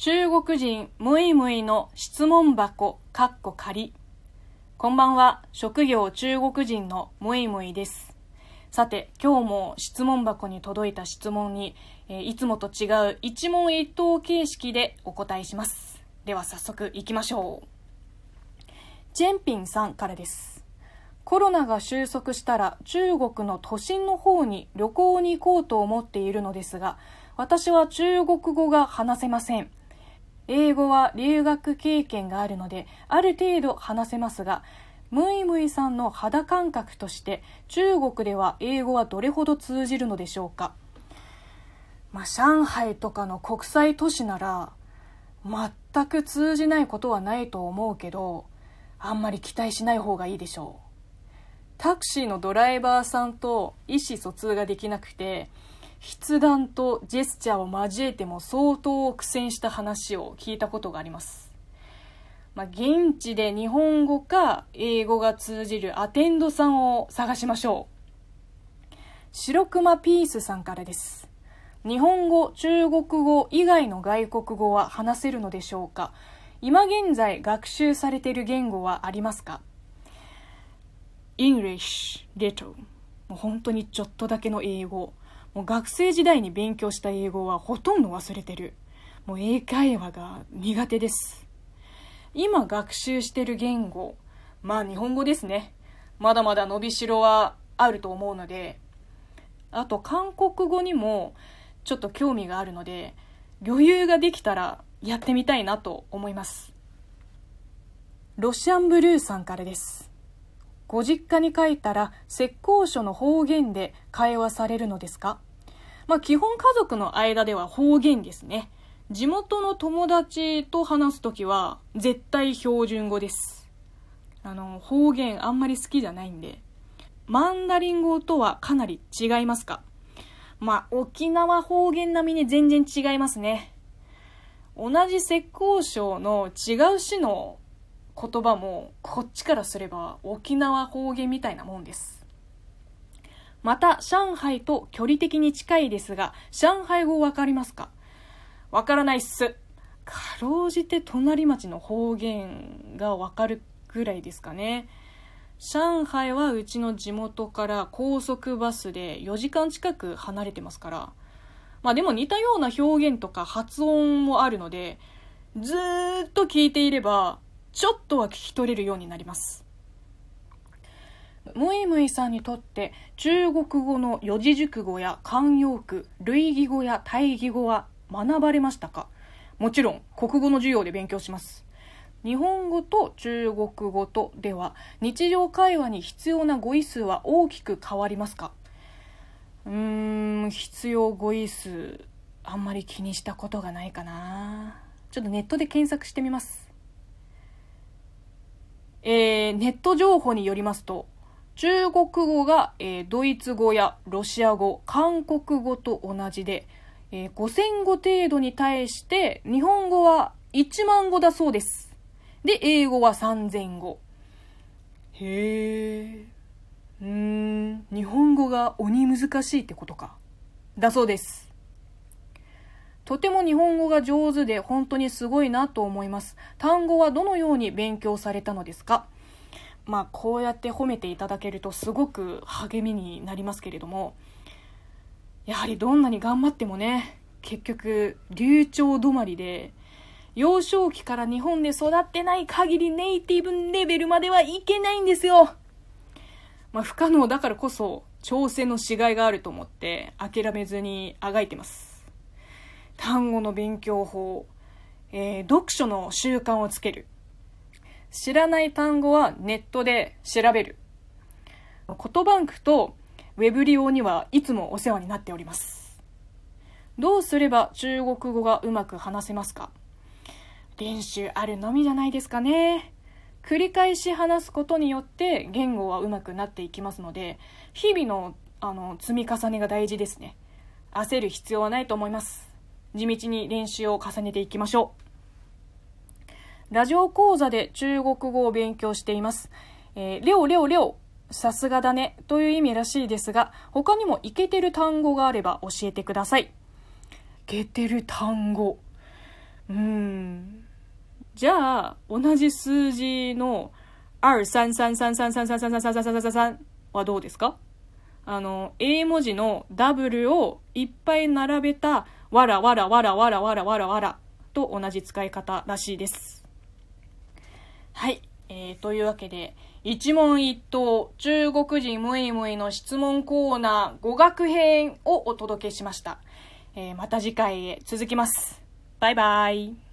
中国人ムイムイの質問箱かっこ仮こんばんは。職業中国人のムイムイです。さて今日も質問箱に届いた質問に、えいつもと違う一問一答形式でお答えします。では早速いきましょう。ジェンピンさんからです。コロナが収束したら中国の都心の方に旅行に行こうと思っているのですが私は中国語が話せません。英語は留学経験があるのである程度話せますがムイムイさんの肌感覚として中国では英語はどれほど通じるのでしょうか。まあ上海とかの国際都市なら全く通じないことはないと思うけどあんまり期待しない方がいいでしょう。タクシーのドライバーさんと意思疎通ができなくて筆談とジェスチャーを交えても相当苦戦した話を聞いたことがあります、まあ、現地で日本語か英語が通じるアテンドさんを探しましょう。白熊ピースさんからです。日本語中国語以外の外国語は話せるのでしょうか？今現在学習されている言語はありますか？English little もう本当にちょっとだけの英語。もう学生時代に勉強した英語はほとんど忘れてる。もう英会話が苦手です。今学習してる言語まあ日本語ですね。まだまだ伸びしろはあると思うのであと韓国語にもちょっと興味があるので余裕ができたらやってみたいなと思います。ロシアンブルーさんからです。ご実家に帰ったら浙江省の方言で会話されるのですか？まあ基本家族の間では方言ですね。地元の友達と話すときは絶対標準語です。あの方言あんまり好きじゃないんで。マンダリン語とはかなり違いますか？まあ沖縄方言並みに全然違いますね。同じ浙江省の違う市の言葉もこっちからすれば沖縄方言みたいなもんです。また上海と距離的に近いですが上海語わかりますか？わからないっす。かろうじて隣町の方言がわかるぐらいですかね。上海はうちの地元から高速バスで4時間近く離れてますから。まあでも似たような表現とか発音もあるのでずっと聞いていればちょっとは聞き取れるようになります。ムイムイさんにとって中国語の四字熟語や慣用句類義語や対義語は学ばれましたか？もちろん国語の授業で勉強します。日本語と中国語とでは日常会話に必要な語彙数は大きく変わりますか？うーん必要語彙数あんまり気にしたことがないかな。ちょっとネットで検索してみます。えー、ネット情報によりますと中国語が、えードイツ語やロシア語韓国語と同じで、えー5000語程度に対して日本語は1万語だそうです。で英語は3000語。へえうーん。日本語が鬼難しいってことか。だそうです。とても日本語が上手で本当にすごいなと思います。単語はどのように勉強されたのですか？まあこうやって褒めていただけるとすごく励みになりますけれどもやはりどんなに頑張ってもね結局流暢止まりで幼少期から日本で育ってない限りネイティブレベルまではいけないんですよ。まあ不可能だからこそ挑戦のしがいがあると思って諦めずにあがいてます。単語の勉強法、えー読書の習慣をつける。知らない単語はネットで調べる。言バンクとウェブ利用にはいつもお世話になっております。どうすれば中国語がうまく話せますか？練習あるのみじゃないですかね。繰り返し話すことによって言語はうまくなっていきますので日々のあの積み重ねが大事ですね。焦る必要はないと思います。地道に練習を重ねていきましょうラジオ講座で中国語を勉強しています。えー、レオレオレオ、さすがだね、という意味らしいですが、他にもイケてる単語があれば教えてください。イケてる単語。うん。じゃあ、同じ数字の、2、3、3、3、3、3、3、3、3、3、3、3、3、3はどうですかあの、A 文字の W をいっぱい並べた、わらわらわらわらわらわらわらと同じ使い方らしいです。はい。えー、というわけで、一問一答、中国人ムイムイの質問コーナー語学編をお届けしました。えー、また次回へ続きます。バイバイ。